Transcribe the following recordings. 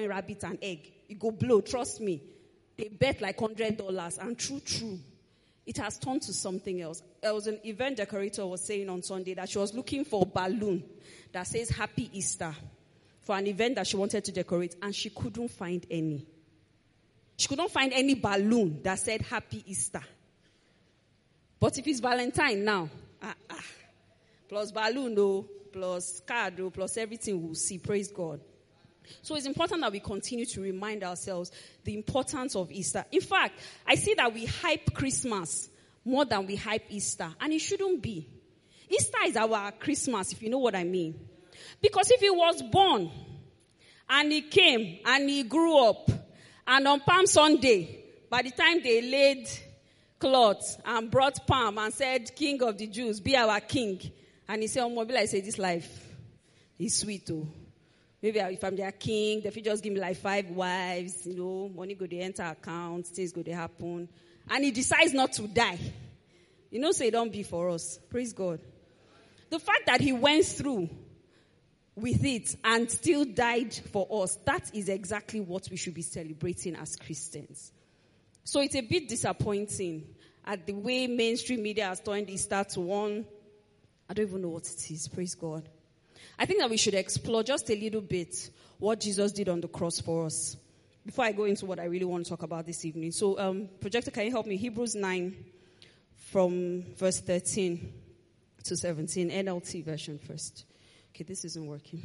coin, rabbit, and egg. It go blow, trust me. They bet like $100 and true, true. It has turned to something else. There was an event decorator was saying on Sunday that she was looking for a balloon that says Happy Easter for an event that she wanted to decorate and she couldn't find any. She couldn't find any balloon that said Happy Easter. But if it's Valentine now, ah, ah, plus balloon, though, plus card, though, plus everything we'll see. Praise God. So it's important that we continue to remind ourselves the importance of Easter. In fact, I see that we hype Christmas more than we hype Easter, and it shouldn't be. Easter is our Christmas, if you know what I mean. Because if he was born and he came and he grew up, and on Palm Sunday, by the time they laid cloth and brought palm and said, King of the Jews, be our king. And he said, Oh, mobile, I say, this life is sweet, oh. Maybe if I'm their king, they just give me like five wives, you know, money go to enter account, things go to happen. And he decides not to die. You know, say don't be for us. Praise God. The fact that he went through with it and still died for us, that is exactly what we should be celebrating as Christians. So it's a bit disappointing at the way mainstream media has turned Easter to one. I don't even know what it is. Praise God. I think that we should explore just a little bit what Jesus did on the cross for us before I go into what I really want to talk about this evening. So, um, projector, can you help me? Hebrews 9 from verse 13 to 17, NLT version first. Okay, this isn't working.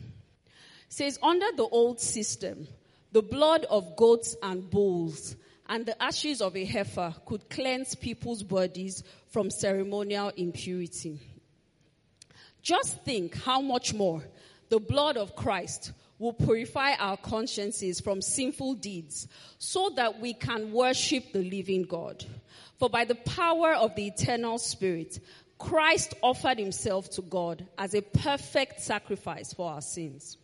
It says, under the old system, the blood of goats and bulls and the ashes of a heifer could cleanse people's bodies from ceremonial impurity. Just think how much more the blood of Christ will purify our consciences from sinful deeds so that we can worship the living God. For by the power of the eternal spirit, Christ offered himself to God as a perfect sacrifice for our sins.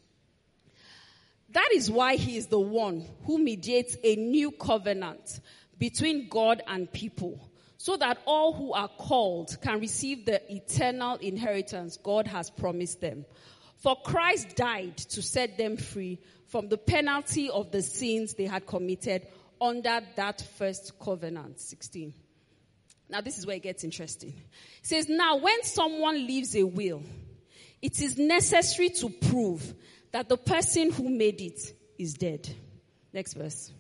That is why he is the one who mediates a new covenant between God and people so that all who are called can receive the eternal inheritance God has promised them. For Christ died to set them free from the penalty of the sins they had committed under that first covenant. 16. Now this is where it gets interesting. It says, now when someone leaves a will, it is necessary to prove that the person who made it is dead. Next verse.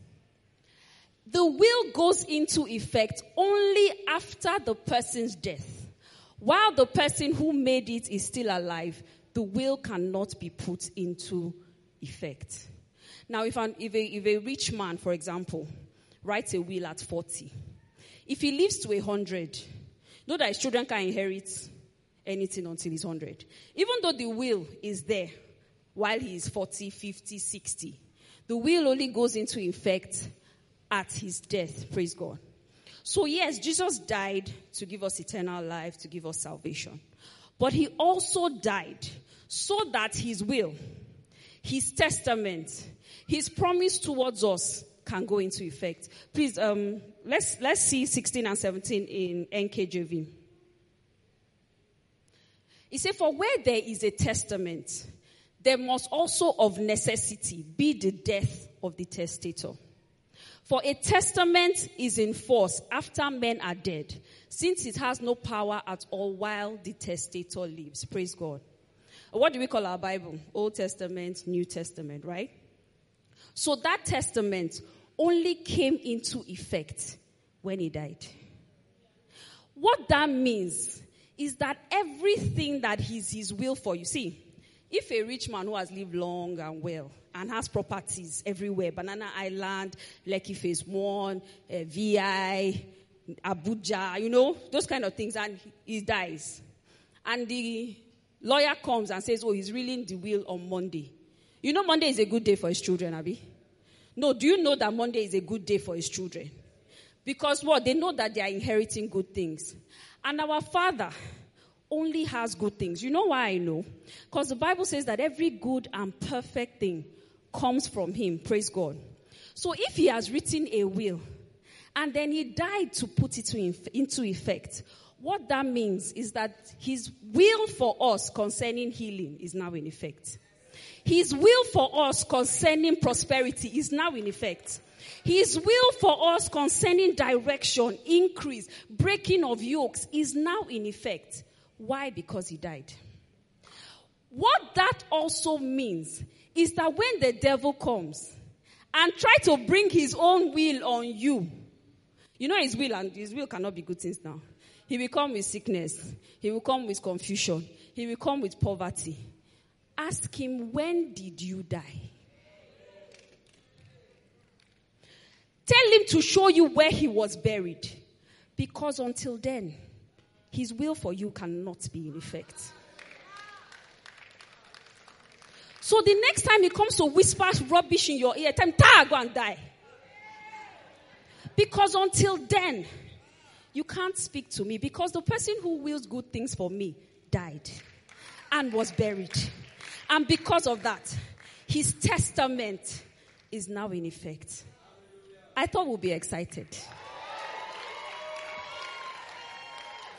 The will goes into effect only after the person's death. While the person who made it is still alive, the will cannot be put into effect. Now, if, an, if, a, if a rich man, for example, writes a will at 40, if he lives to 100, know that his children can inherit anything until he's 100. Even though the will is there while he is 40, 50, 60, the will only goes into effect at his death. Praise God. So, yes, Jesus died to give us eternal life, to give us salvation. But he also died so that his will, his testament, his promise towards us can go into effect. Please, um, let's, let's see 16 and 17 in NKJV. He said, For where there is a testament, there must also of necessity be the death of the testator. For a testament is in force after men are dead, since it has no power at all while the testator lives. Praise God. What do we call our Bible? Old Testament, New Testament, right? So that testament only came into effect when he died. What that means is that everything that is his will for you. See, if a rich man who has lived long and well and has properties everywhere, Banana Island, Lekki Phase 1, uh, VI, Abuja, you know, those kind of things, and he dies. And the lawyer comes and says, oh, he's reeling the will on Monday. You know Monday is a good day for his children, Abby? No, do you know that Monday is a good day for his children? Because what? They know that they are inheriting good things. And our father, only has good things. You know why I know? Because the Bible says that every good and perfect thing comes from him. Praise God. So if he has written a will and then he died to put it into effect, what that means is that his will for us concerning healing is now in effect. His will for us concerning prosperity is now in effect. His will for us concerning direction, increase, breaking of yokes is now in effect. Why? Because he died. What that also means is that when the devil comes and try to bring his own will on you, you know his will and his will cannot be good things now. He will come with sickness. He will come with confusion. He will come with poverty. Ask him, when did you die? Tell him to show you where he was buried. Because until then, his will for you cannot be in effect. So the next time he comes to whisper rubbish in your ear, tell him, go and die. Because until then, you can't speak to me because the person who wills good things for me died and was buried. And because of that, his testament is now in effect. I thought we'd be excited.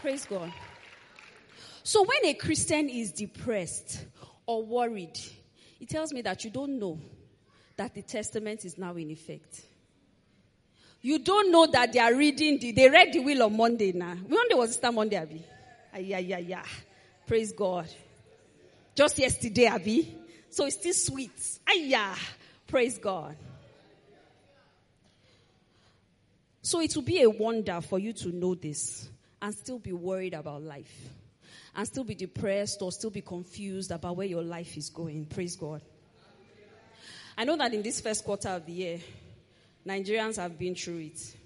Praise God. So when a Christian is depressed or worried, it tells me that you don't know that the testament is now in effect. You don't know that they are reading the, they read the will on Monday now. Monday was Easter Monday, Abby. Yeah, yeah, yeah. Praise God. Just yesterday, Abby. So it's still sweet. yeah. Praise God. So it will be a wonder for you to know this and still be worried about life and still be depressed or still be confused about where your life is going. Praise God. I know that in this first quarter of the year, Nigerians have been through it.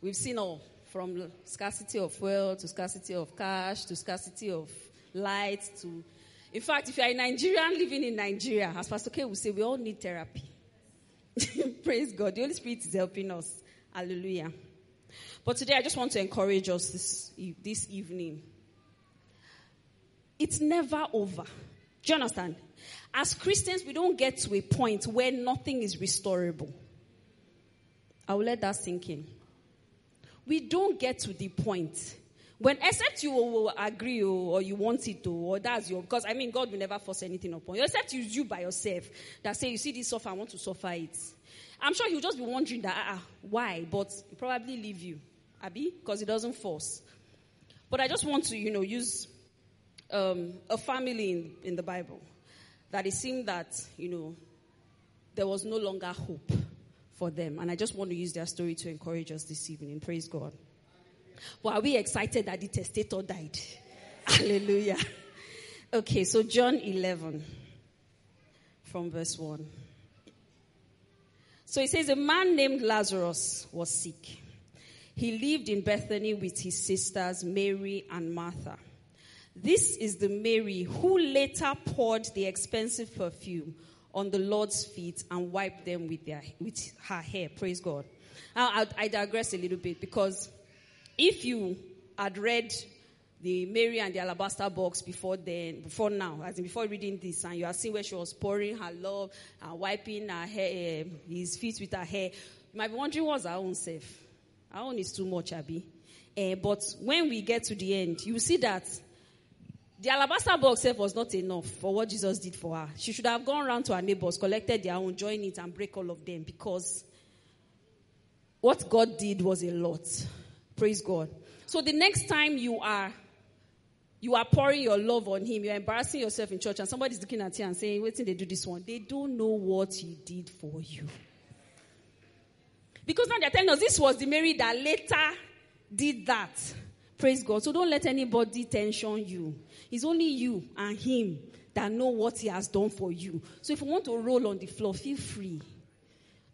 We've seen all from scarcity of fuel to scarcity of cash to scarcity of light to. In fact, if you're a Nigerian living in Nigeria, as Pastor K will say, we all need therapy. Praise God. The Holy Spirit is helping us. Hallelujah. But today I just want to encourage us this, this evening. It's never over. Do you understand? As Christians, we don't get to a point where nothing is restorable. I will let that sink in. We don't get to the point when, except you will agree or, or you want it to, or that's your, because I mean, God will never force anything upon you, except you, you by yourself that say, you see this suffer, I want to suffer it. I'm sure he'll just be wondering that, uh, why, but probably leave you, Abby, because he doesn't force. But I just want to, you know, use um, a family in, in the Bible that it seemed that, you know, there was no longer hope for them. And I just want to use their story to encourage us this evening. Praise God. But are we excited that the testator died? Hallelujah. Okay, so John 11 from verse 1. So it says, A man named Lazarus was sick. He lived in Bethany with his sisters Mary and Martha. This is the Mary who later poured the expensive perfume on the Lord's feet and wiped them with, their, with her hair. Praise God. Now, I, I digress a little bit because if you had read the Mary and the alabaster box before then, before now, as in before reading this, and you are seeing where she was pouring her love and wiping her hair, uh, his feet with her hair, you might be wondering what's our own self. Our own is too much, Abby. Uh, but when we get to the end, you see that the alabaster box itself was not enough for what Jesus did for her. She should have gone around to her neighbors, collected their own, joined it, and break all of them because what God did was a lot. Praise God. So the next time you are you are pouring your love on him, you're embarrassing yourself in church, and somebody's looking at you and saying, Wait till they do this one. They don't know what he did for you. Because now they're telling us this was the Mary that later did that. Praise God. So don't let anybody tension you. It's only you and him that know what he has done for you. So if you want to roll on the floor, feel free.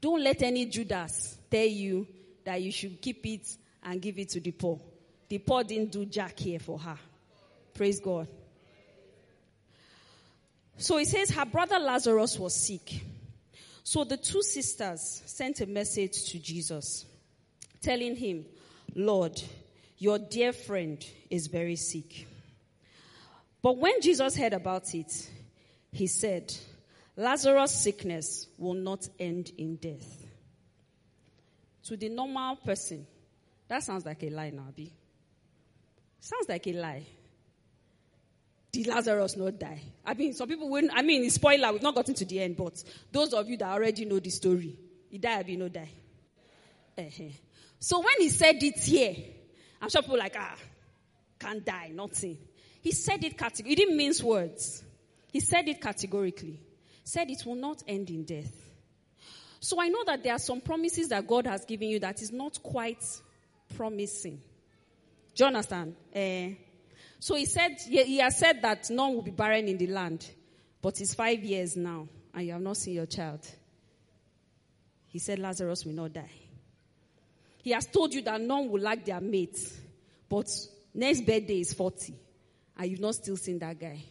Don't let any Judas tell you that you should keep it and give it to the poor. The poor didn't do jack here for her. Praise God. So it says her brother Lazarus was sick. So the two sisters sent a message to Jesus telling him, Lord, your dear friend is very sick. But when Jesus heard about it, he said, Lazarus' sickness will not end in death. To the normal person, that sounds like a lie, Nabi. Sounds like a lie. did Lazarus not die? I mean, some people wouldn't, I mean, spoiler, we've not gotten to the end, but those of you that already know the story, he died, he no die. Uh-huh. So when he said it here, I'm sure people like, ah, can't die, nothing. He said it categorically. He didn't mince words. He said it categorically. Said it will not end in death. So I know that there are some promises that God has given you that is not quite promising. Do you understand? Uh, so he said, he has said that none will be barren in the land, but it's five years now, and you have not seen your child. He said Lazarus will not die. He has told you that none will lack their mate, but next birthday is 40, and you've not still seen that guy.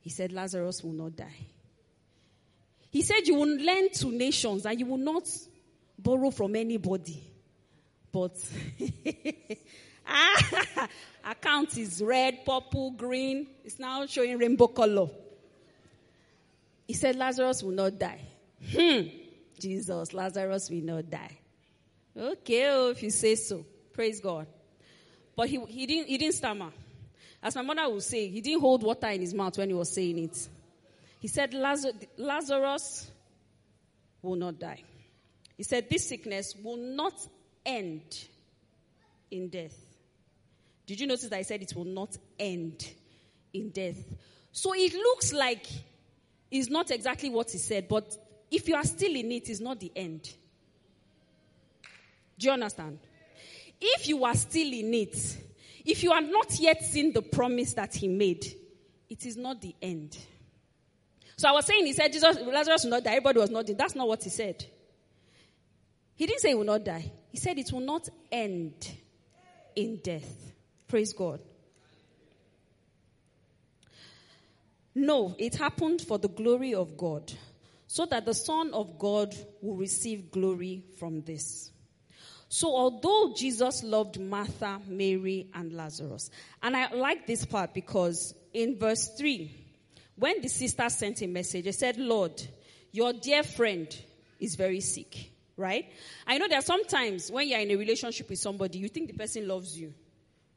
He said Lazarus will not die. He said you will lend to nations and you will not borrow from anybody. But ah, account is red, purple, green. It's now showing rainbow color. He said Lazarus will not die. Hmm. Jesus, Lazarus will not die. Okay, oh, if you say so. Praise God. But he, he, didn't, he didn't stammer. As my mother would say, he didn't hold water in his mouth when he was saying it. He said, Lazarus will not die. He said, This sickness will not end in death. Did you notice that I said it will not end in death? So it looks like it's not exactly what he said, but if you are still in it, it's not the end. Do you understand? If you are still in it, if you are not yet seen the promise that he made, it is not the end. So I was saying, he said Jesus, Lazarus will not die. Everybody was nodding. That's not what he said. He didn't say he will not die. He said it will not end in death. Praise God. No, it happened for the glory of God, so that the Son of God will receive glory from this. So, although Jesus loved Martha, Mary, and Lazarus, and I like this part because in verse 3, when the sister sent a message, they said, Lord, your dear friend is very sick, right? I know that sometimes when you're in a relationship with somebody, you think the person loves you,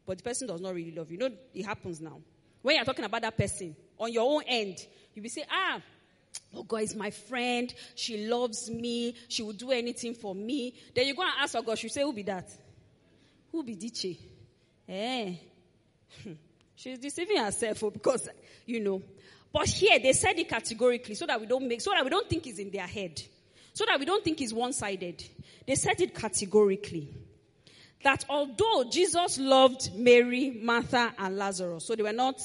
but the person does not really love you. You know, it happens now. When you're talking about that person, on your own end, you will say, ah, Oh, God is my friend. She loves me. She will do anything for me. Then you go and ask her, God, she say, Who be that? Who be Diche? Eh. She's deceiving herself oh, because, you know, but here they said it categorically so that we don't make, so that we don't think it's in their head. So that we don't think it's one-sided. They said it categorically. That although Jesus loved Mary, Martha, and Lazarus, so they were not,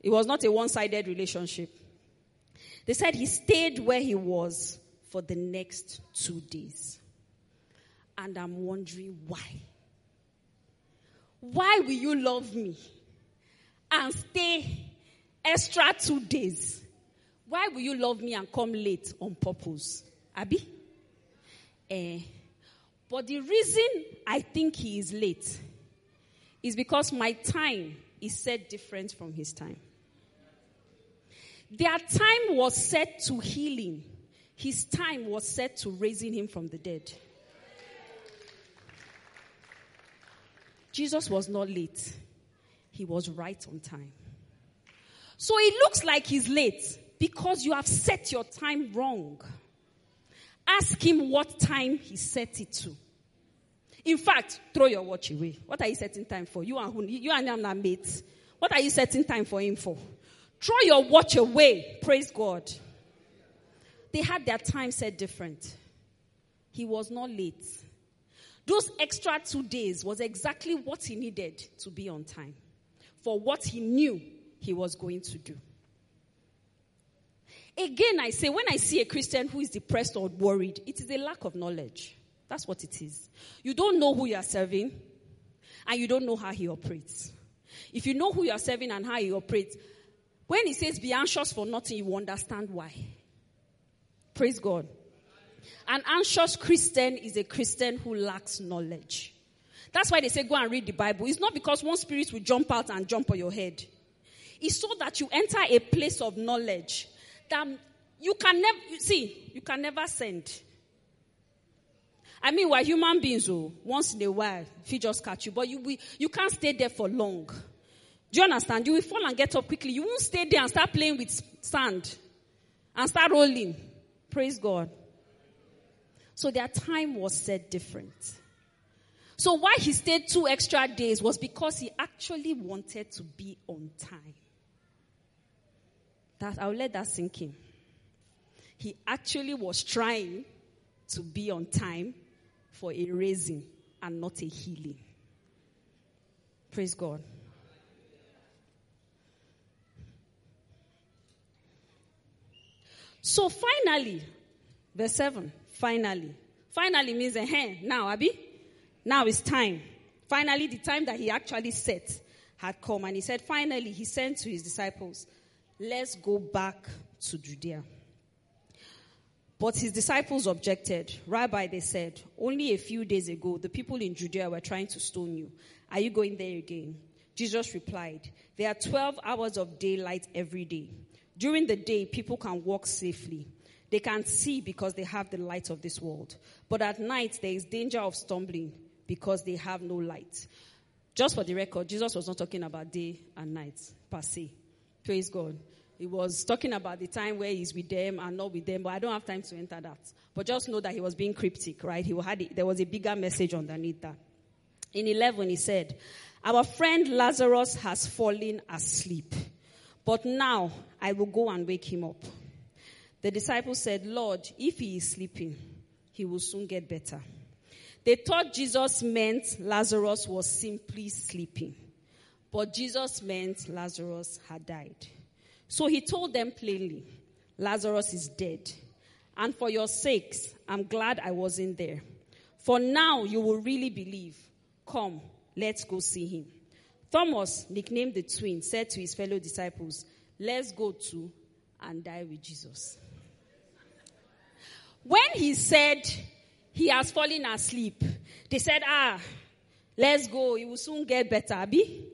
it was not a one-sided relationship. They said he stayed where he was for the next two days. And I'm wondering why. Why will you love me and stay extra two days. Why will you love me and come late on purpose? Abby? Eh. But the reason I think he is late is because my time is set different from his time. Their time was set to healing. His time was set to raising him from the dead. Jesus was not late. He was right on time. So it looks like he's late because you have set your time wrong. Ask him what time he set it to. In fact, throw your watch away. What are you setting time for? You and who, you and him are mates. What are you setting time for him for? Throw your watch away. Praise God. They had their time set different. He was not late. Those extra two days was exactly what he needed to be on time for what he knew he was going to do. Again, I say, when I see a Christian who is depressed or worried, it is a lack of knowledge. That's what it is. You don't know who you are serving, and you don't know how he operates. If you know who you are serving and how he operates, when he says be anxious for nothing, you understand why. Praise God. An anxious Christian is a Christian who lacks knowledge. That's why they say go and read the Bible. It's not because one spirit will jump out and jump on your head It's so that you enter a place of knowledge that you can never, see, you can never send. I mean, we're human beings, oh, once in a while, if he just catch you, but you, we, you can't stay there for long. Do you understand? You will fall and get up quickly. You won't stay there and start playing with sand and start rolling. Praise God. So their time was set different. So why he stayed two extra days was because he actually wanted to be on time. That I'll let that sink in. He actually was trying to be on time for a raising and not a healing. Praise God. So finally, verse 7, finally. Finally means, eh, hey, now, Abby, now it's time. Finally, the time that he actually set had come. And he said, finally, he sent to his disciples, let's go back to Judea. But his disciples objected. Rabbi, they said, only a few days ago, the people in Judea were trying to stone you. Are you going there again? Jesus replied, There are 12 hours of daylight every day. During the day, people can walk safely. They can see because they have the light of this world. But at night, there is danger of stumbling because they have no light. Just for the record, Jesus was not talking about day and night per se. Praise God. He was talking about the time where he's with them and not with them, but I don't have time to enter that. But just know that he was being cryptic, right? He had, there was a bigger message underneath that. In 11, he said, Our friend Lazarus has fallen asleep, but now I will go and wake him up. The disciples said, Lord, if he is sleeping, he will soon get better. They thought Jesus meant Lazarus was simply sleeping, but Jesus meant Lazarus had died. So he told them plainly, Lazarus is dead. And for your sakes, I'm glad I wasn't there. For now you will really believe. Come, let's go see him. Thomas, nicknamed the twin, said to his fellow disciples, Let's go to and die with Jesus. When he said he has fallen asleep, they said, Ah, let's go. He will soon get better. Abi?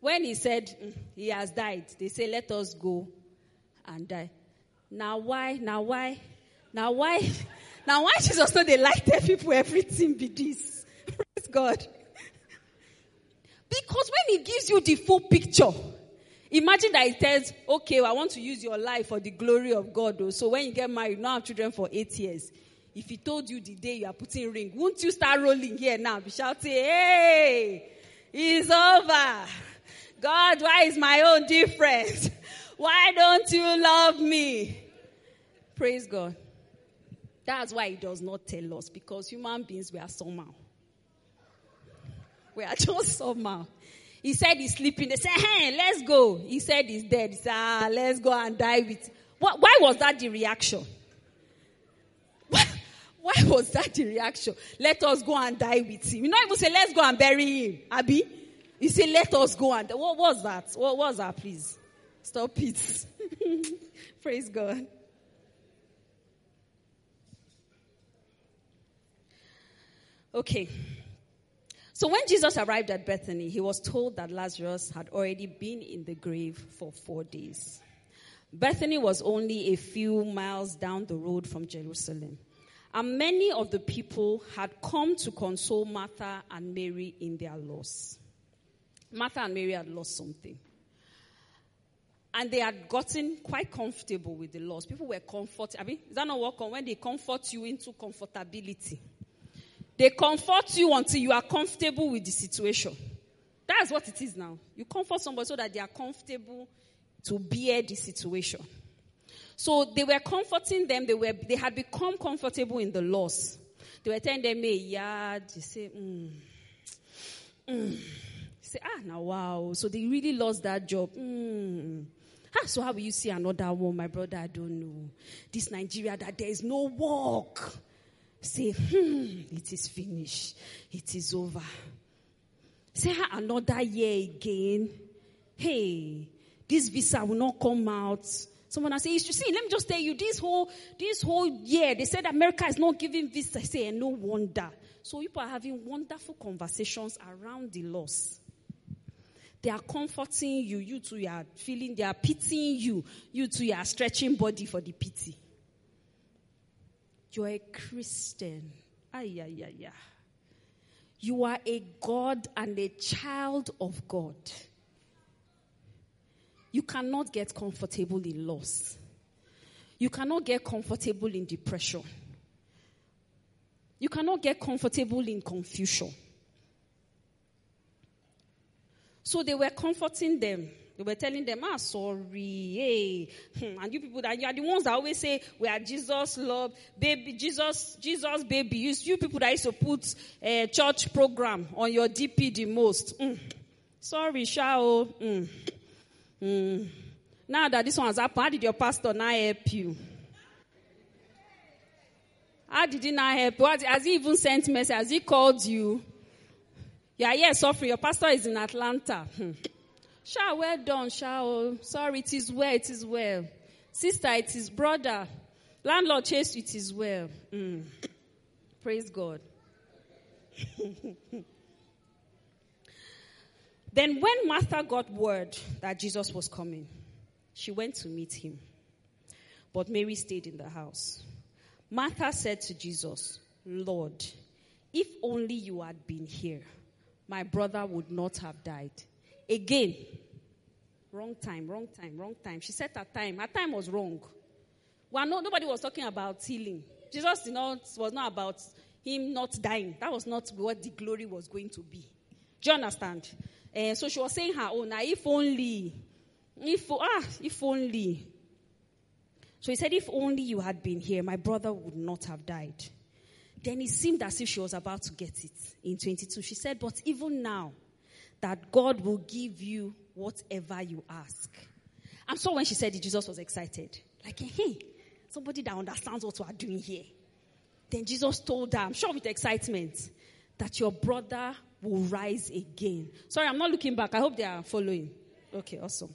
When he said mm, he has died, they say, let us go and die. Now why? Now why? Now why? Now why Jesus not they like tell people everything be this? Praise God. Because when he gives you the full picture, imagine that he says, okay, well, I want to use your life for the glory of God. Though. So when you get married, you not have children for eight years. If he told you the day you are putting ring, won't you start rolling here now? Be shouting, hey, it's over. God, why is my own different? Why don't you love me? Praise God. That's why he does not tell us because human beings we are somehow. We are just somehow. He said he's sleeping. They said, hey, let's go. He said he's dead. He said, ah, let's go and die with. Why was that the reaction? Why was that the reaction? Let us go and die with him. You not even say, let's go and bury him. Abby? You say, let us go and, what was that? What was that, please? Stop it. Praise God. Okay. So when Jesus arrived at Bethany, he was told that Lazarus had already been in the grave for four days. Bethany was only a few miles down the road from Jerusalem. And many of the people had come to console Martha and Mary in their loss. Martha and Mary had lost something. And they had gotten quite comfortable with the loss. People were comforted. I mean, is that not what when they comfort you into comfortability? They comfort you until you are comfortable with the situation. That's what it is now. You comfort somebody so that they are comfortable to bear the situation. So they were comforting them. They were, they had become comfortable in the loss. They were telling them, hey, yeah, they say, mm, mm say, ah, now wow. So they really lost that job. Mm. Ah, so how will you see another one, my brother? I don't know. This Nigeria that there is no work. Say, hmm, it is finished. It is over. Say another year again. Hey, this visa will not come out. Someone I say, you see, let me just tell you, this whole, this whole year, they said America is not giving visa. I say, no wonder. So people are having wonderful conversations around the loss. They are comforting you. You too, you are feeling, they are pitying you. You too, you are stretching body for the pity. You're a Christian. Ay, ay, ay, ay. You are a God and a child of God. You cannot get comfortable in loss. You cannot get comfortable in depression. You cannot get comfortable in confusion. So they were comforting them. They were telling them, ah, sorry, hey. Hmm. And you people that you are the ones that always say, we are Jesus love, baby, Jesus, Jesus baby. You, you people that used to put a church program on your DP the most. Mm. Sorry, Shao. Mm. Mm. Now that this one has happened, how did your pastor not help you? How did he not help you? Has he even sent message? Has he called you? Yeah, yeah, suffering. Your pastor is in Atlanta. Sha, well done, Sha. Oh, sorry, it is well, it is well. Sister, it is brother. Landlord chased it is well. Mm. Praise God. then when Martha got word that Jesus was coming, she went to meet him. But Mary stayed in the house. Martha said to Jesus, Lord, if only you had been here, my brother would not have died. Again, wrong time, wrong time, wrong time. She said her time. Her time was wrong. Well, no, nobody was talking about healing. Jesus did not, was not about him not dying. That was not what the glory was going to be. Do you understand? Uh, so she was saying her own. If only if, ah, if only. So he said, if only you had been here, my brother would not have died. Then it seemed as if she was about to get it in 22. She said, but even now, that God will give you whatever you ask. I'm sure when she said it, Jesus was excited. Like, eh, hey, somebody that understands what we are doing here. Then Jesus told her, I'm sure with excitement, that your brother will rise again. Sorry, I'm not looking back. I hope they are following. Okay, awesome.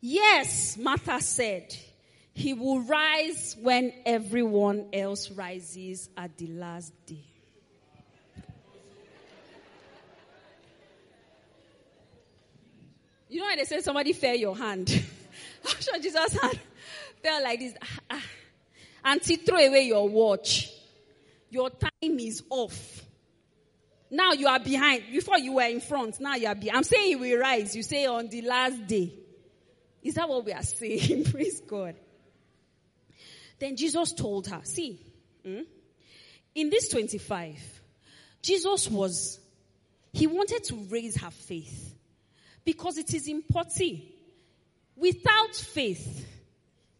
Yes, Martha said, he will rise when everyone else rises at the last day. You know when they say somebody fell your hand? I'm sure Jesus' hand fell like this. Ah, ah. Auntie, throw away your watch. Your time is off. Now you are behind. Before you were in front, now you are behind. I'm saying he will rise. You say on the last day. Is that what we are saying? Praise God. Then Jesus told her, see, hmm, in this 25, Jesus was, he wanted to raise her faith because it is important. Without faith,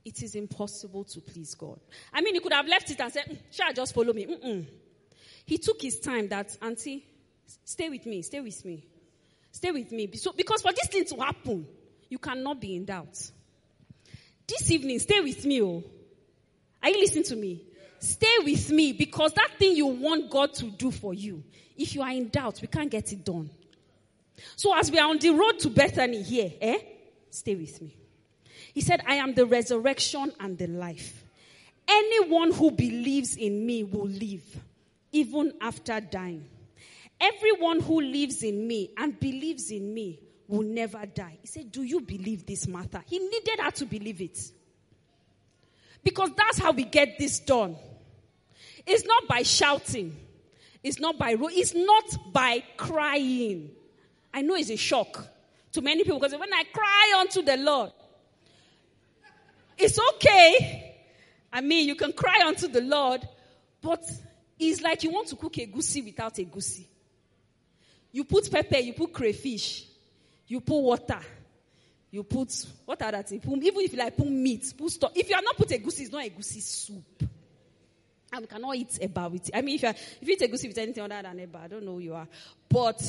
it is impossible to please God. I mean, he could have left it and said, mm, shall just follow me? Mm-mm. He took his time that, auntie, stay with me, stay with me. Stay with me. So, because for this thing to happen, you cannot be in doubt. This evening, stay with me. Oh. Are you listening to me? Stay with me because that thing you want God to do for you, if you are in doubt, we can't get it done. So as we are on the road to Bethany here, eh? Stay with me. He said, I am the resurrection and the life. Anyone who believes in me will live, even after dying. Everyone who lives in me and believes in me will never die. He said, Do you believe this, Martha? He needed her to believe it. Because that's how we get this done. It's not by shouting. It's not by it's not by crying. I know it's a shock to many people because when I cry unto the Lord, it's okay. I mean, you can cry unto the Lord, but it's like you want to cook egusi without egusi. You put pepper, you put crayfish, you put water. You put, what are that? Even if you like put meat, put stuff. If you are not put egusi, it's not egusi soup. And we cannot eat eba with it. I mean, if you, are, if you eat egusi with anything other than eba, I don't know who you are. But,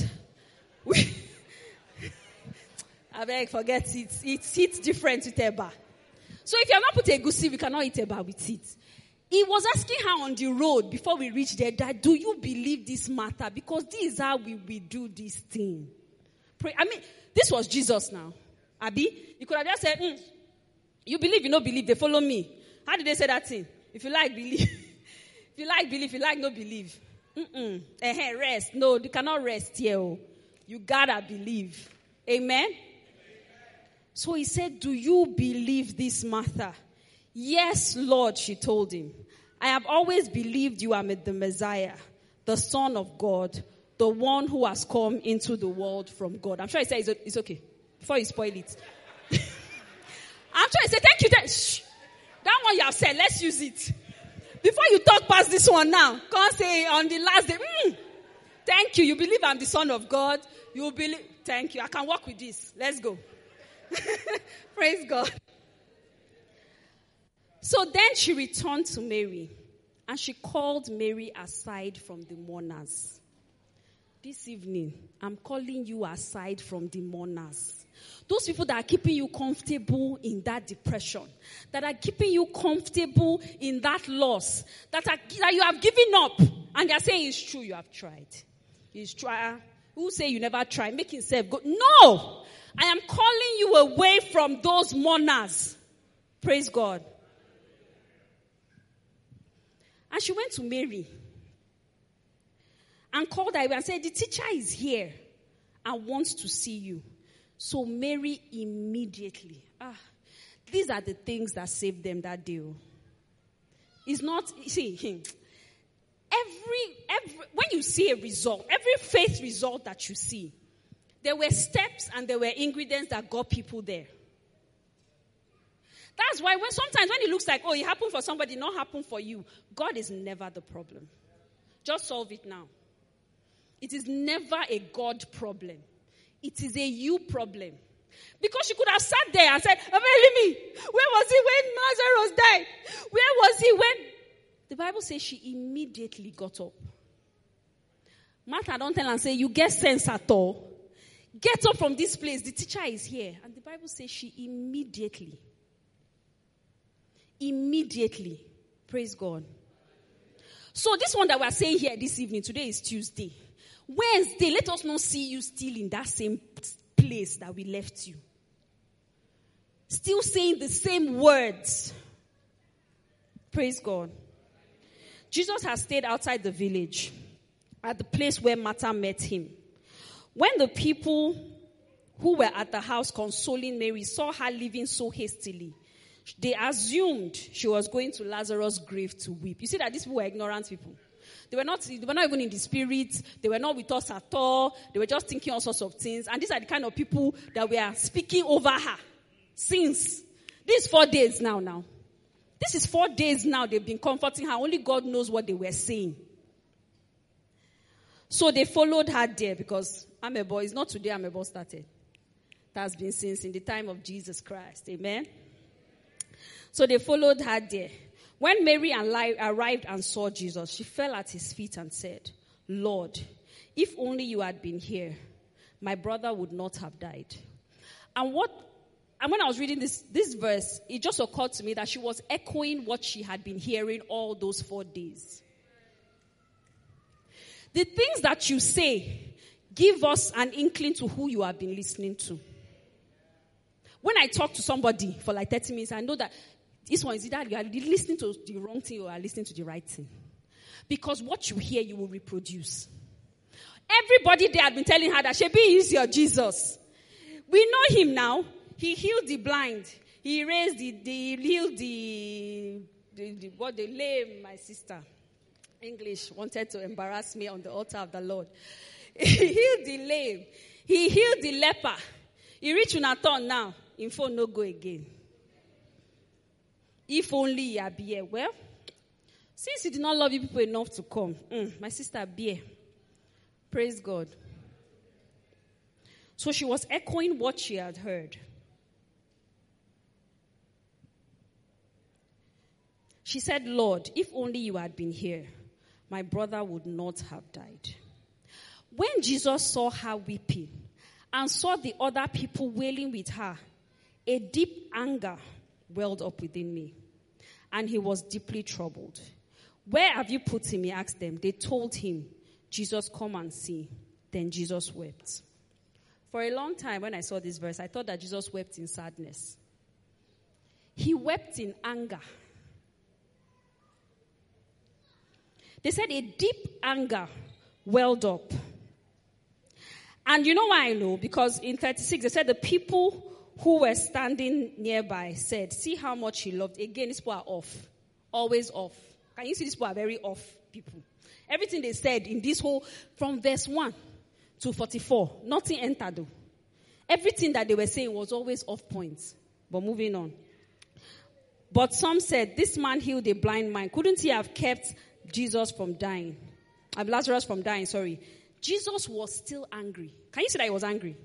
we, I beg, forget it. It's, it's different with eba. So if you are not put a good goosey, we cannot eat eba with it. He was asking her on the road before we reached there that, do you believe this matter? Because this is how we will do this thing. Pray. I mean, this was Jesus now. Abi, you could have just said, mm, you believe, you don't believe, they follow me. How did they say that thing? If you like, believe. if you like, believe. If you like, no believe. Mm-mm. Uh-huh, rest. No, you cannot rest here. You gotta believe. Amen? Amen? So he said, do you believe this, Martha? Yes, Lord, she told him. I have always believed you are the Messiah, the Son of God, the one who has come into the world from God. I'm sure he said it's okay before you spoil it. I'm trying to say, thank you. Thank, shh. That one you have said, let's use it. Before you talk past this one now, can't say on the last day, mm, thank you. You believe I'm the son of God. You believe, thank you. I can work with this. Let's go. Praise God. So then she returned to Mary and she called Mary aside from the mourners. This evening, I'm calling you aside from the mourners. Those people that are keeping you comfortable in that depression, that are keeping you comfortable in that loss, that, are, that you have given up, and they're saying it's true, you have tried. It's try. Who say you never try? Make yourself go. No! I am calling you away from those mourners. Praise God. And she went to Mary and called her and said, The teacher is here and wants to see you. So Mary immediately, ah, these are the things that saved them that day. Oh. It's not, see, every, every, when you see a result, every faith result that you see, there were steps and there were ingredients that got people there. That's why when sometimes when it looks like, oh, it happened for somebody, not happen for you, God is never the problem. Just solve it now. It is never a God problem. It is a you problem. Because she could have sat there and said, me, where was he when Lazarus died? Where was he when? The Bible says she immediately got up. Martha don't tell and say, you get sense at all. Get up from this place. The teacher is here. And the Bible says she immediately, immediately, praise God. So this one that we're saying here this evening, today is Tuesday. Wednesday, let us not see you still in that same place that we left you. Still saying the same words. Praise God. Jesus has stayed outside the village at the place where Martha met him. When the people who were at the house consoling Mary saw her leaving so hastily, they assumed she was going to Lazarus' grave to weep. You see that these people were ignorant people. They were not, they were not even in the spirit. They were not with us at all. They were just thinking all sorts of things. And these are the kind of people that we are speaking over her since these four days now, now. This is four days now they've been comforting her. Only God knows what they were saying. So they followed her there because Amebo is not today i'm Amebo started. That has been since in the time of Jesus Christ. Amen. So they followed her there. When Mary arrived and saw Jesus, she fell at his feet and said, Lord, if only you had been here, my brother would not have died. And what and when I was reading this, this verse, it just occurred to me that she was echoing what she had been hearing all those four days. The things that you say give us an inkling to who you have been listening to. When I talk to somebody for like 30 minutes, I know that this one is either you are listening to the wrong thing or you are listening to the right thing. Because what you hear, you will reproduce. Everybody there had been telling her that Shebi is your Jesus. We know him now. He healed the blind. He raised the, the healed the, the, the, what the lame, my sister. English wanted to embarrass me on the altar of the Lord. He healed the lame. He healed the leper. He reached Unaton now. Info no go again. If only you be here. Well, since he did not love you people enough to come, mm, my sister be Praise God. So she was echoing what she had heard. She said, Lord, if only you had been here, my brother would not have died. When Jesus saw her weeping and saw the other people wailing with her, a deep anger welled up within me and he was deeply troubled. Where have you put him? He asked them. They told him, Jesus, come and see. Then Jesus wept. For a long time, when I saw this verse, I thought that Jesus wept in sadness. He wept in anger. They said a deep anger welled up. And you know why I know? Because in 36, they said the people who were standing nearby said, See how much he loved. Again, these people are off. Always off. Can you see these people are very off people? Everything they said in this whole, from verse 1 to 44, nothing entered though. Everything that they were saying was always off point. But moving on. But some said, This man healed a blind man. Couldn't he have kept Jesus from dying? Uh, Lazarus from dying, sorry. Jesus was still angry. Can you see that he was angry?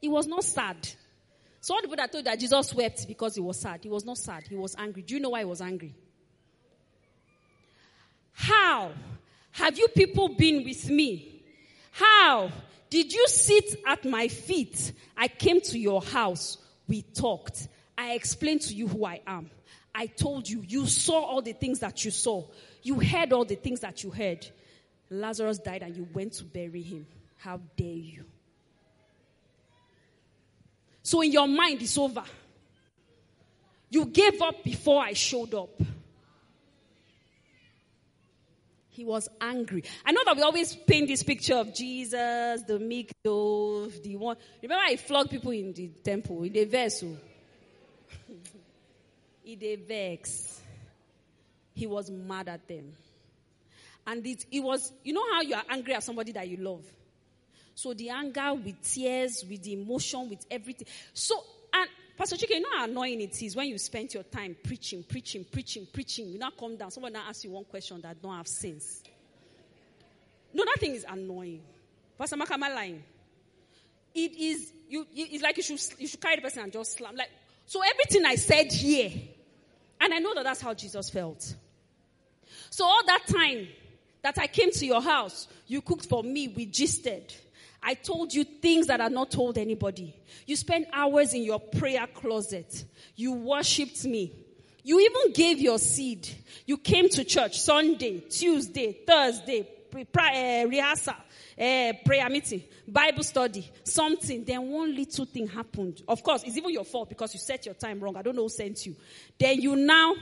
He was not sad. So all the people that told that Jesus wept because he was sad, he was not sad. He was angry. Do you know why he was angry? How have you people been with me? How did you sit at my feet? I came to your house. We talked. I explained to you who I am. I told you. You saw all the things that you saw. You heard all the things that you heard. Lazarus died and you went to bury him. How dare you? So in your mind, it's over. You gave up before I showed up. He was angry. I know that we always paint this picture of Jesus, the meek dove, the one. Remember, I flogged people in the temple, in the vessel. Oh. in the. He was mad at them. And it, it was, you know how you are angry at somebody that you love? So the anger with tears, with the emotion, with everything. So, and Pastor Chike, you know how annoying it is when you spend your time preaching, preaching, preaching, preaching. You now come down, someone now asks you one question that don't have sense. No, that thing is annoying. Pastor Makama lying. It is, you, it's like you should, you should carry the person and just slam. Like, so everything I said here, and I know that that's how Jesus felt. So all that time that I came to your house, you cooked for me, we gisted. I told you things that are not told anybody. You spent hours in your prayer closet. You worshipped me. You even gave your seed. You came to church Sunday, Tuesday, Thursday, uh, rehearsal, uh, prayer meeting, Bible study, something. Then one little thing happened. Of course, it's even your fault because you set your time wrong. I don't know who sent you. Then you now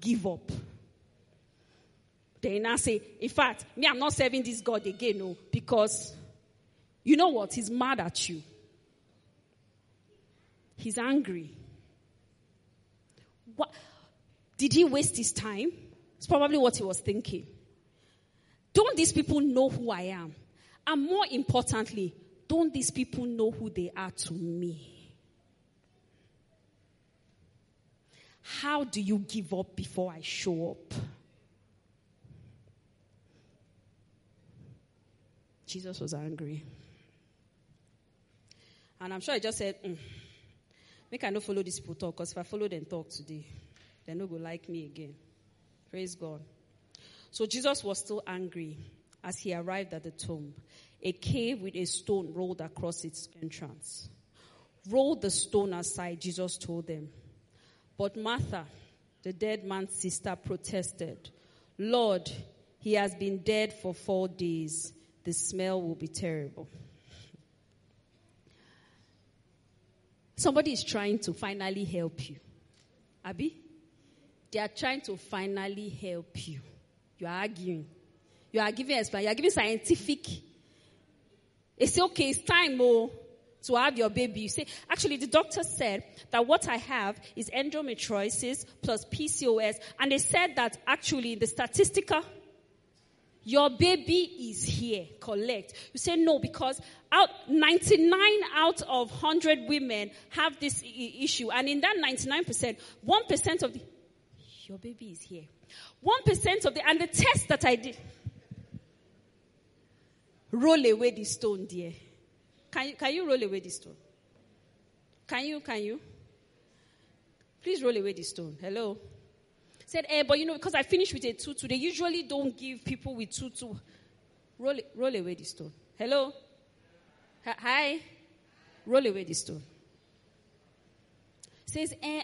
give up. Then I say, in fact, me, I'm not serving this God again, no, because you know what? He's mad at you. He's angry. What? Did he waste his time? It's probably what he was thinking. Don't these people know who I am? And more importantly, don't these people know who they are to me? How do you give up before I show up? Jesus was angry. And I'm sure I just said, mm, make I follow these people talk, because if I follow them talk today, they're not going to like me again. Praise God. So Jesus was still angry as he arrived at the tomb. A cave with a stone rolled across its entrance. Roll the stone aside, Jesus told them. But Martha, the dead man's sister, protested, Lord, he has been dead for four days. The smell will be terrible. Somebody is trying to finally help you. Abby? They are trying to finally help you. You are arguing. You are giving explanation. You are giving scientific. It's okay. It's time, oh, to have your baby. You say, actually, the doctor said that what I have is endometriosis plus PCOS, and they said that actually the statistical your baby is here. Collect. You say no because out 99 out of 100 women have this I- issue, and in that 99%, 1% of the your baby is here. 1% of the and the test that I did. Roll away the stone, dear. Can you, can you roll away the stone? Can you? Can you? Please roll away the stone. Hello. Said, eh, but you know, because I finished with a tutu, they usually don't give people with tutu. Roll, roll away the stone. Hello? Hi? Roll away the stone. Says, eh,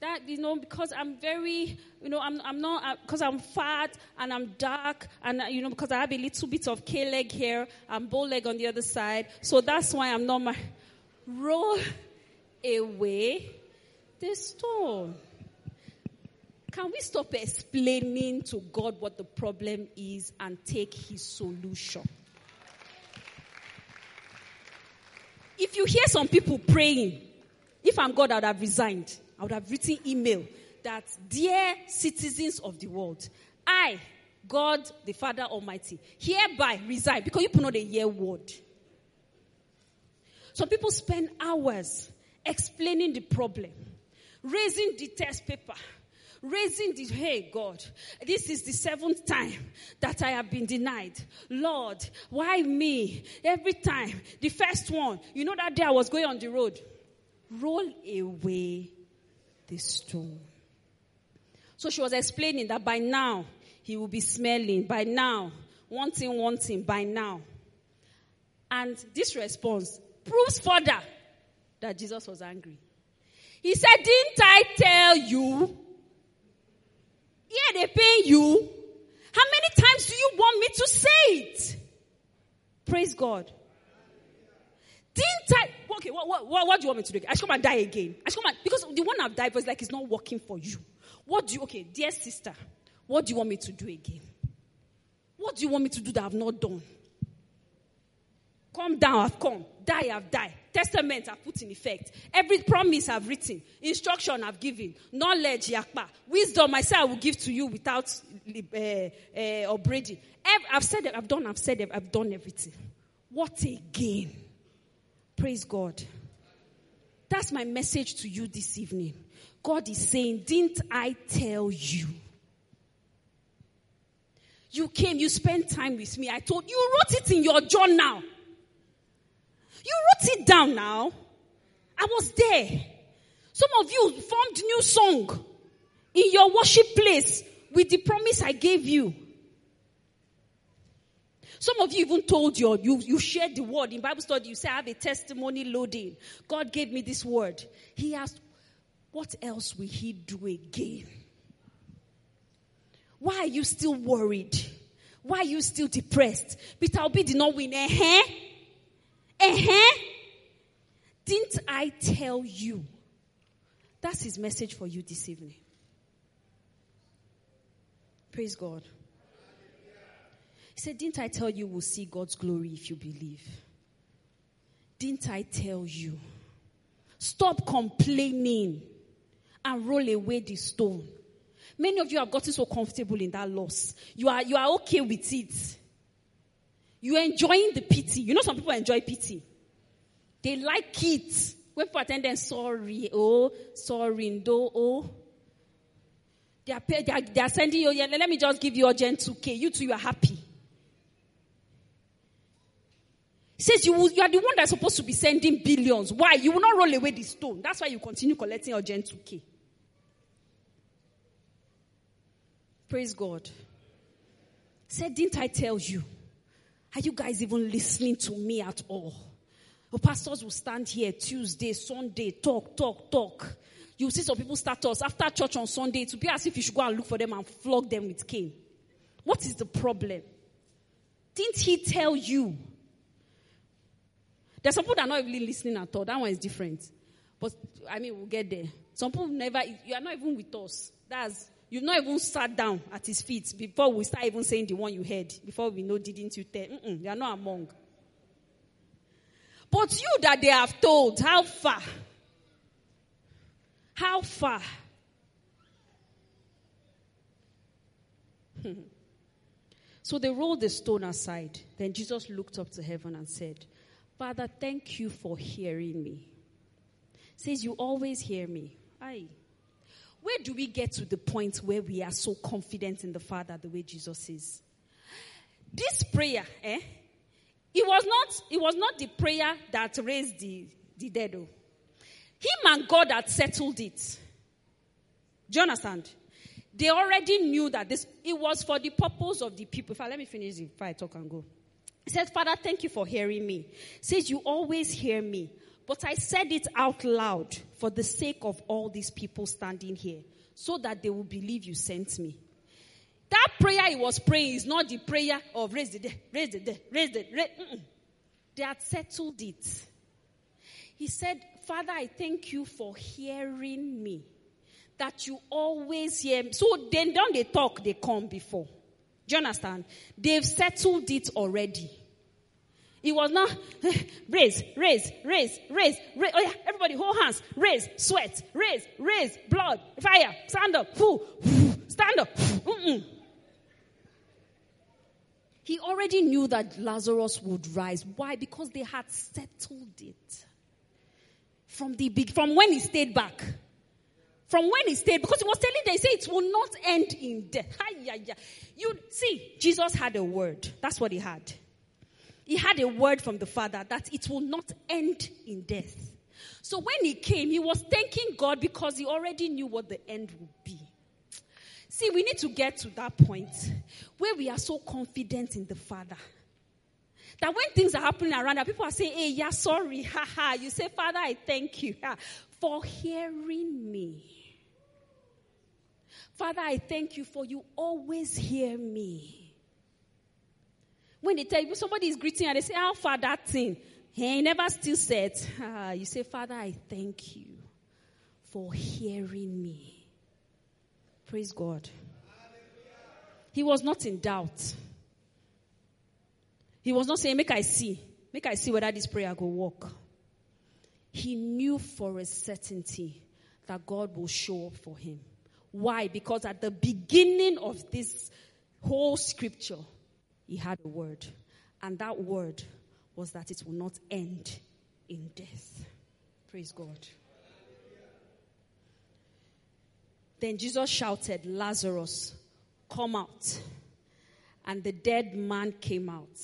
that, you know, because I'm very, you know, I'm, I'm not, because uh, I'm fat and I'm dark and, uh, you know, because I have a little bit of K leg here and bow leg on the other side. So that's why I'm not my, roll away the stone. Can we stop explaining to God what the problem is and take his solution? If you hear some people praying, if I'm God, I would have resigned. I would have written email that, dear citizens of the world, I, God the Father Almighty, hereby resign because you put not a year word. Some people spend hours explaining the problem. raising the test paper, raising the, hey God, this is the seventh time that I have been denied. Lord, why me? Every time, the first one, you know that day I was going on the road, roll away the stone. So she was explaining that by now he will be smelling, by now, wanting, wanting, by now. And this response proves further that Jesus was angry. He said, Didn't I tell you? Yeah, they pay you. How many times do you want me to say it? Praise God. Didn't I? Okay, what, what, what, do you want me to do? I should come and die again. I should come and, because the one I've died was like it's not working for you. What do you, okay, dear sister, what do you want me to do again? What do you want me to do that I've not done? Come down, I've come. Die, I've died. Testament I've put in effect. Every promise I've written. Instruction I've given. Knowledge, yakpa. Wisdom, I say I will give to you without uh, uh, upbraiding. I've said it, I've done, I've said it, I've done everything. What a gain. Praise God. That's my message to you this evening. God is saying, Didn't I tell you? You came, you spent time with me. I told you you, wrote it in your journal. You wrote it down now. I was there. Some of you formed new song in your worship place with the promise I gave you. Some of you even told you, you, you shared the word in Bible study. You say, I have a testimony loading. God gave me this word. He asked, what else will he do again? Why are you still worried? Why are you still depressed? Peter Obi did not win. Eh? Eh? Didn't I tell you? That's his message for you this evening. Praise God. He said, Didn't I tell you we'll see God's glory if you believe? Didn't I tell you? Stop complaining and roll away the stone. Many of you have gotten so comfortable in that loss. You are, you are okay with it. You're enjoying the pity. You know some people enjoy pity. They like it. When people attend them, sorry, oh, sorry, no, oh. They are, they, are, they are sending you, yeah, let me just give you urgent 2K. You two, you are happy. He says you, you are the one that's supposed to be sending billions. Why? You will not roll away the stone. That's why you continue collecting urgent 2K. Praise God. Said, didn't I tell you? Are you guys even listening to me at all? The pastors will stand here Tuesday, Sunday, talk, talk, talk. You see some people start us after church on Sunday to be as if you should go and look for them and flog them with cane. What is the problem? Didn't he tell you? There's some people that are not really listening at all. That one is different. But I mean, we'll get there. Some people never, you are not even with us. That's You've not even sat down at his feet before we start even saying the one you heard. Before we know, didn't you tell? Mm-mm, you are not among. But you that they have told, how far? How far? Hmm. so they rolled the stone aside. Then Jesus looked up to heaven and said, Father, thank you for hearing me. Says you always hear me. Aye. Where do we get to the point where we are so confident in the Father the way Jesus is? This prayer, eh? It was not, it was not the prayer that raised the, the dead. Oh. Him and God had settled it. Do you understand? They already knew that this, it was for the purpose of the people. If I let me finish if I talk and go. He said, Father, thank you for hearing me. He says, you always hear me. But I said it out loud for the sake of all these people standing here, so that they will believe you sent me. That prayer he was praying is not the prayer of raise the dead, raise the dead, raise the dead. They had settled it. He said, Father, I thank you for hearing me. That you always hear me. So then don't they talk, they come before. Do you understand? They've settled it already. It was not raise, raise, raise, raise, raise. Oh yeah, everybody hold hands. Raise, sweat, raise, raise, blood, fire, stand up, Whoo, stand up. Mm-mm. He already knew that Lazarus would rise. Why? Because they had settled it from the big, from when he stayed back. from when he stayed, because he was telling them, he said it will not end in death. You see, Jesus had a word. That's what he had. He had a word from the Father that it will not end in death. So when he came, he was thanking God because he already knew what the end would be. See, we need to get to that point where we are so confident in the Father. That when things are happening around us, people are saying, hey, yeah, sorry, haha. You say, Father, I thank you for hearing me. Father, I thank you for you always hear me. When they tell you somebody is greeting and they say, How far that thing? He never still said, ah, You say, Father, I thank you for hearing me. Praise God. He was not in doubt. He was not saying, Make I see. Make I see whether this prayer will work. He knew for a certainty that God will show up for him. Why? Because at the beginning of this whole scripture, he had a word. And that word was that it will not end in death. Praise God. Then Jesus shouted, Lazarus, come out. And the dead man came out,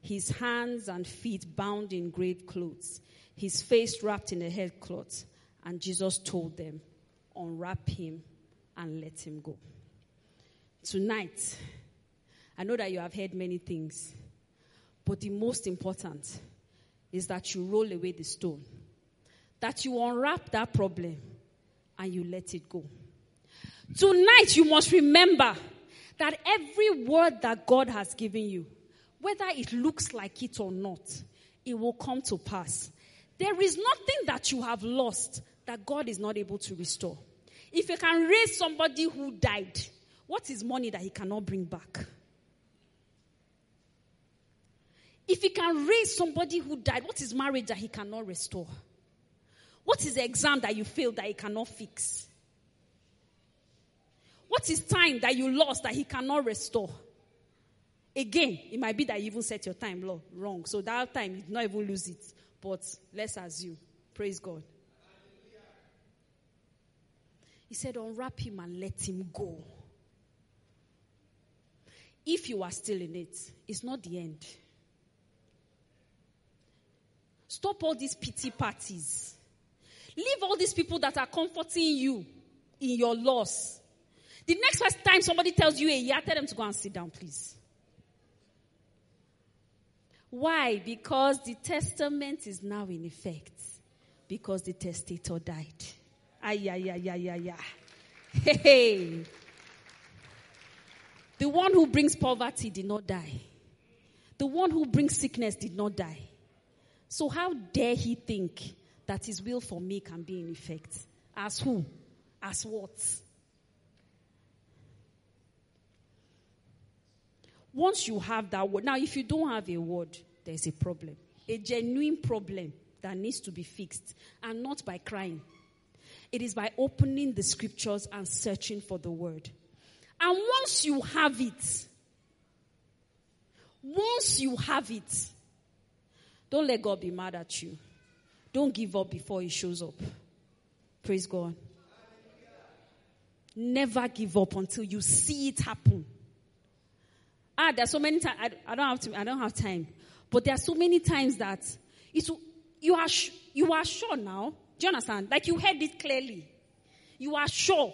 his hands and feet bound in grave clothes, his face wrapped in a headcloth. And Jesus told them, Unwrap him and let him go. Tonight, I know that you have heard many things, but the most important is that you roll away the stone, that you unwrap that problem and you let it go. Tonight, you must remember that every word that God has given you, whether it looks like it or not, it will come to pass. There is nothing that you have lost that God is not able to restore. If you can raise somebody who died, what is money that he cannot bring back? If he can raise somebody who died, what is marriage that he cannot restore? What is the exam that you failed that he cannot fix? What is time that you lost that he cannot restore? Again, it might be that you even set your time wrong. So that time, you did not even lose it. But let's assume. Praise God. He said, Unwrap him and let him go. If you are still in it, it's not the end. Stop all these pity parties. Leave all these people that are comforting you in your loss. The next time somebody tells you a yeah, tell them to go and sit down, please. Why? Because the testament is now in effect. Because the testator died. Ay, ay, ay, ay, ay, ay. Hey. The one who brings poverty did not die. The one who brings sickness did not die. So how dare he think that his will for me can be in effect? As who? As what? Once you have that word, now if you don't have a word, there's a problem. A genuine problem that needs to be fixed, and not by crying. It is by opening the scriptures and searching for the word. And once you have it, once you have it, don't let God be mad at you. Don't give up before He shows up. Praise God. Never give up until you see it happen. Ah, there are so many times I, I, don't have to. I don't have time, but there are so many times that it's you are you are sure now do you understand? Like you heard it clearly. You are sure.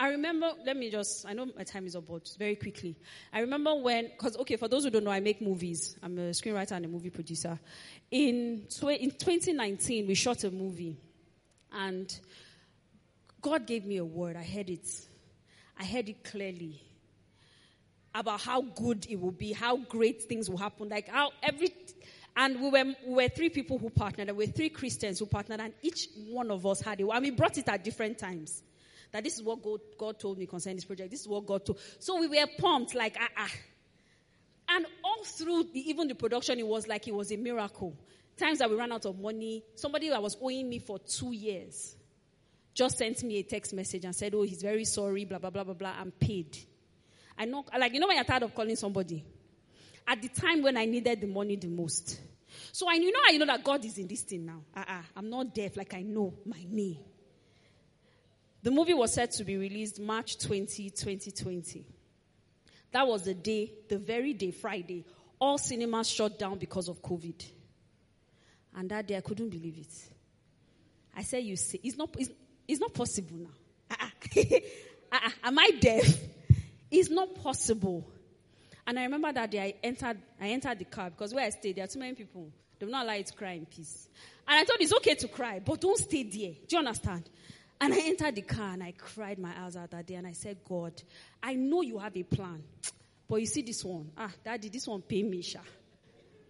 I remember, let me just, I know my time is up, but very quickly. I remember when, because, okay, for those who don't know, I make movies. I'm a screenwriter and a movie producer. In, in 2019, we shot a movie. And God gave me a word. I heard it. I heard it clearly about how good it will be, how great things will happen. Like how every, and we were, we were three people who partnered. We were three Christians who partnered, and each one of us had it. And we brought it at different times. That this is what God, God told me concerning this project. This is what God told. So we were pumped, like, ah, ah. And all through the, even the production, it was like it was a miracle. Times that we ran out of money. Somebody that was owing me for two years just sent me a text message and said, Oh, he's very sorry, blah, blah, blah, blah, blah. I'm paid. I know, like, you know when you're tired of calling somebody? At the time when I needed the money the most, So I you know I know that God is in this thing now. Uh-uh, I'm not deaf like I know my name. The movie was set to be released March 20, 2020. That was the day, the very day, Friday, all cinemas shut down because of COVID. And that day I couldn't believe it. I said, You see, it's not, it's, it's not possible now. Uh-uh. uh-uh. Am I deaf? It's not possible. And I remember that day I entered, I entered the car because where I stayed, there are too many people. They will not allow you to cry in peace. And I thought it's okay to cry, but don't stay there. Do you understand? And I entered the car and I cried my eyes out that day and I said, God, I know you have a plan. But you see this one. Ah, daddy, this one pay me, Sha.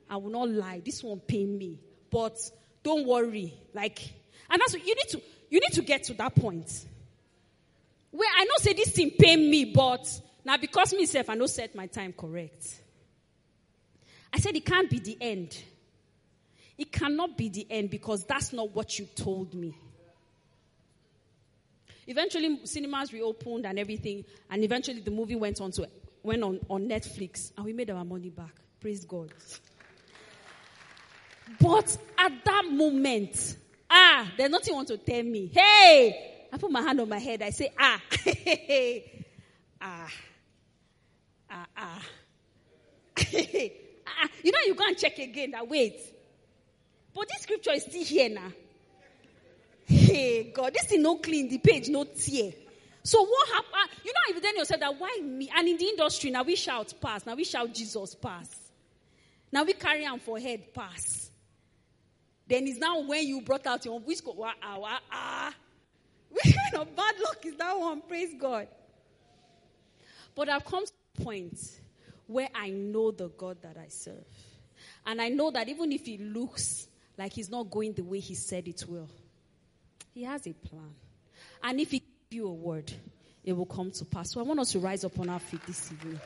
I will not lie. This one pay me. But don't worry. Like, and that's what you need to, you need to get to that point. Where I know say this thing pay me, but now because myself I know set my time correct. I said it can't be the end. It cannot be the end because that's not what you told me. Eventually, cinemas reopened and everything, and eventually the movie went on to went on, on Netflix, and we made our money back. Praise God. But at that moment, ah, there's nothing want to tell me. Hey, I put my hand on my head. I say, ah, ah, ah, ah. ah. You know, you go and check again. That wait, but this scripture is still here now. Hey, God, this is no clean, the page no tear. So what happened? Ah, you know, if then you said that, why me? And in the industry, now we shout pass. Now we shout Jesus pass. Now we carry on for head pass. Then it's now when you brought out your which go, ah, ah. What kind of bad luck is that one? Praise God. But I've come to a point where I know the God that I serve. And I know that even if it looks like he's not going the way he said it will, he has a plan. And if he gives you a word, it will come to pass. So I want us to rise up on our feet this evening.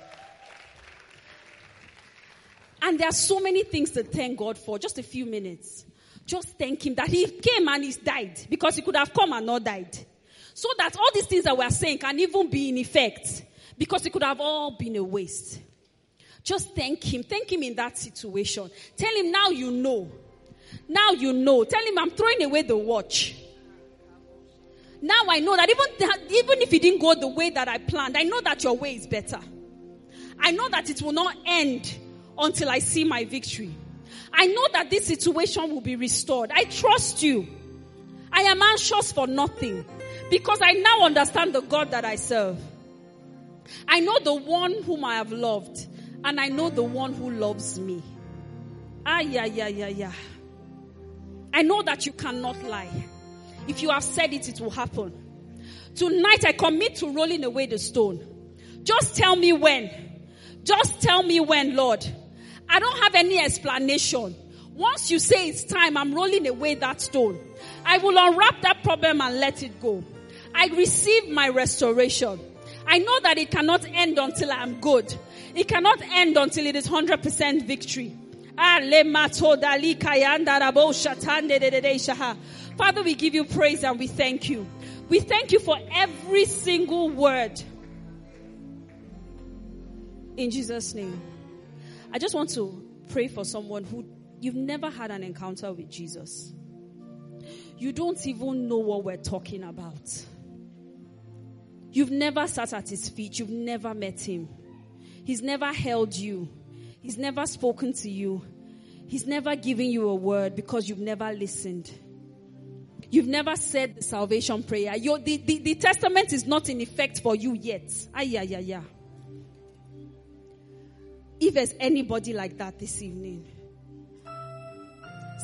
And there are so many things to thank God for. Just a few minutes. Just thank Him that He came and He died because He could have come and not died. So that all these things that we are saying can even be in effect because it could have all been a waste. Just thank Him. Thank Him in that situation. Tell Him now you know. Now you know. Tell Him I'm throwing away the watch. Now I know that even, even if it didn't go the way that I planned, I know that your way is better. I know that it will not end until I see my victory. I know that this situation will be restored. I trust you. I am anxious for nothing because I now understand the God that I serve. I know the one whom I have loved and I know the one who loves me. Ah, yeah, yeah, yeah, yeah. I know that you cannot lie. If you have said it, it will happen. Tonight I commit to rolling away the stone. Just tell me when. Just tell me when, Lord. I don't have any explanation. Once you say it's time, I'm rolling away that stone. I will unwrap that problem and let it go. I receive my restoration. I know that it cannot end until I'm good. It cannot end until it is 100% victory. Ah, Father, we give you praise and we thank you. We thank you for every single word. In Jesus' name. I just want to pray for someone who you've never had an encounter with Jesus. You don't even know what we're talking about. You've never sat at his feet. You've never met him. He's never held you. He's never spoken to you. He's never given you a word because you've never listened. You've never said the salvation prayer. Your, the, the, the testament is not in effect for you yet. Ah, yeah, yeah, yeah. If there's anybody like that this evening,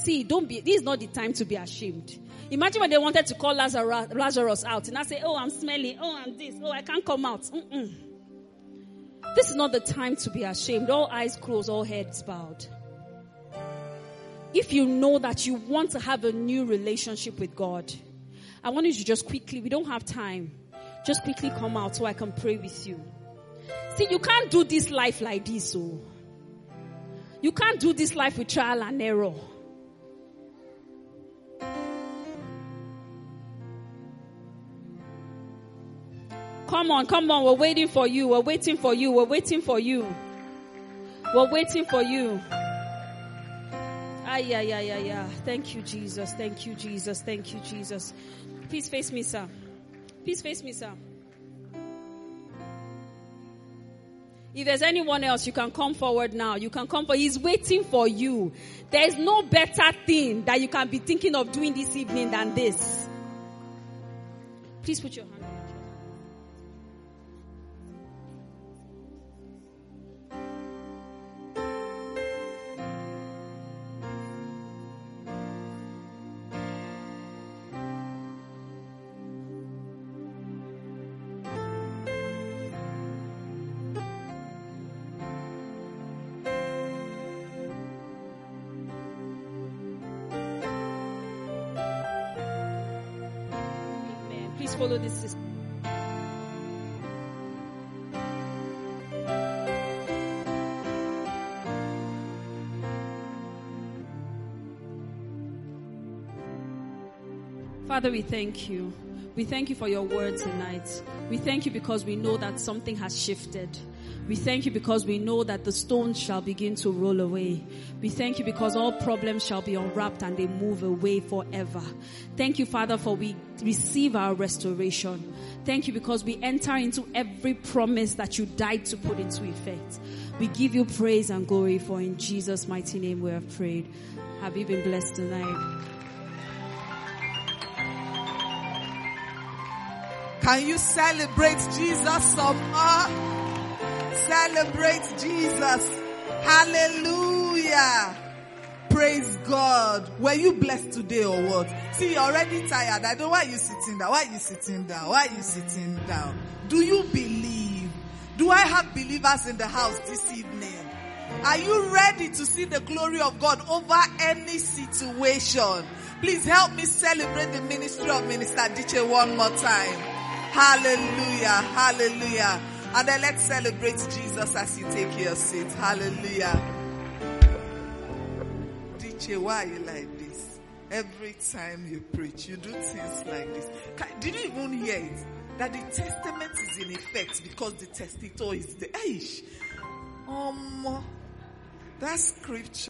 see, don't be, this is not the time to be ashamed. Imagine when they wanted to call Lazarus, Lazarus out and I say, oh, I'm smelling. Oh, I'm this. Oh, I can't come out. Mm-mm. This is not the time to be ashamed. All eyes closed, all heads bowed. If you know that you want to have a new relationship with God, I want you to just quickly, we don't have time, just quickly come out so I can pray with you. See, you can't do this life like this. Oh. You can't do this life with trial and error. Come on, come on. We're waiting for you. We're waiting for you. We're waiting for you. We're waiting for you. Ay, ay, ay, ay, ay. Thank you, Jesus. Thank you, Jesus. Thank you, Jesus. Please face me, sir. Please face me, sir. If there's anyone else, you can come forward now. You can come for, he's waiting for you. There's no better thing that you can be thinking of doing this evening than this. Please put your hand. Father, we thank you. We thank you for your word tonight. We thank you because we know that something has shifted. We thank you because we know that the stones shall begin to roll away. We thank you because all problems shall be unwrapped and they move away forever. Thank you, Father, for we receive our restoration. Thank you because we enter into every promise that you died to put into effect. We give you praise and glory for in Jesus' mighty name we have prayed. Have you been blessed tonight? Can you celebrate Jesus some more? Celebrate Jesus. Hallelujah. Praise God. Were you blessed today or what? See, you're already tired. I don't why you sitting down. Why are you sitting down? Why are you sitting down? Do you believe? Do I have believers in the house this evening? Are you ready to see the glory of God over any situation? Please help me celebrate the ministry of Minister Diche one more time. Hallelujah. Hallelujah. And then let's celebrate Jesus as you take your seat. Hallelujah. Diche, why are you like this? Every time you preach, you do things like this. Did you even hear it? That the testament is in effect because the testator is the Aish. Um, that scripture.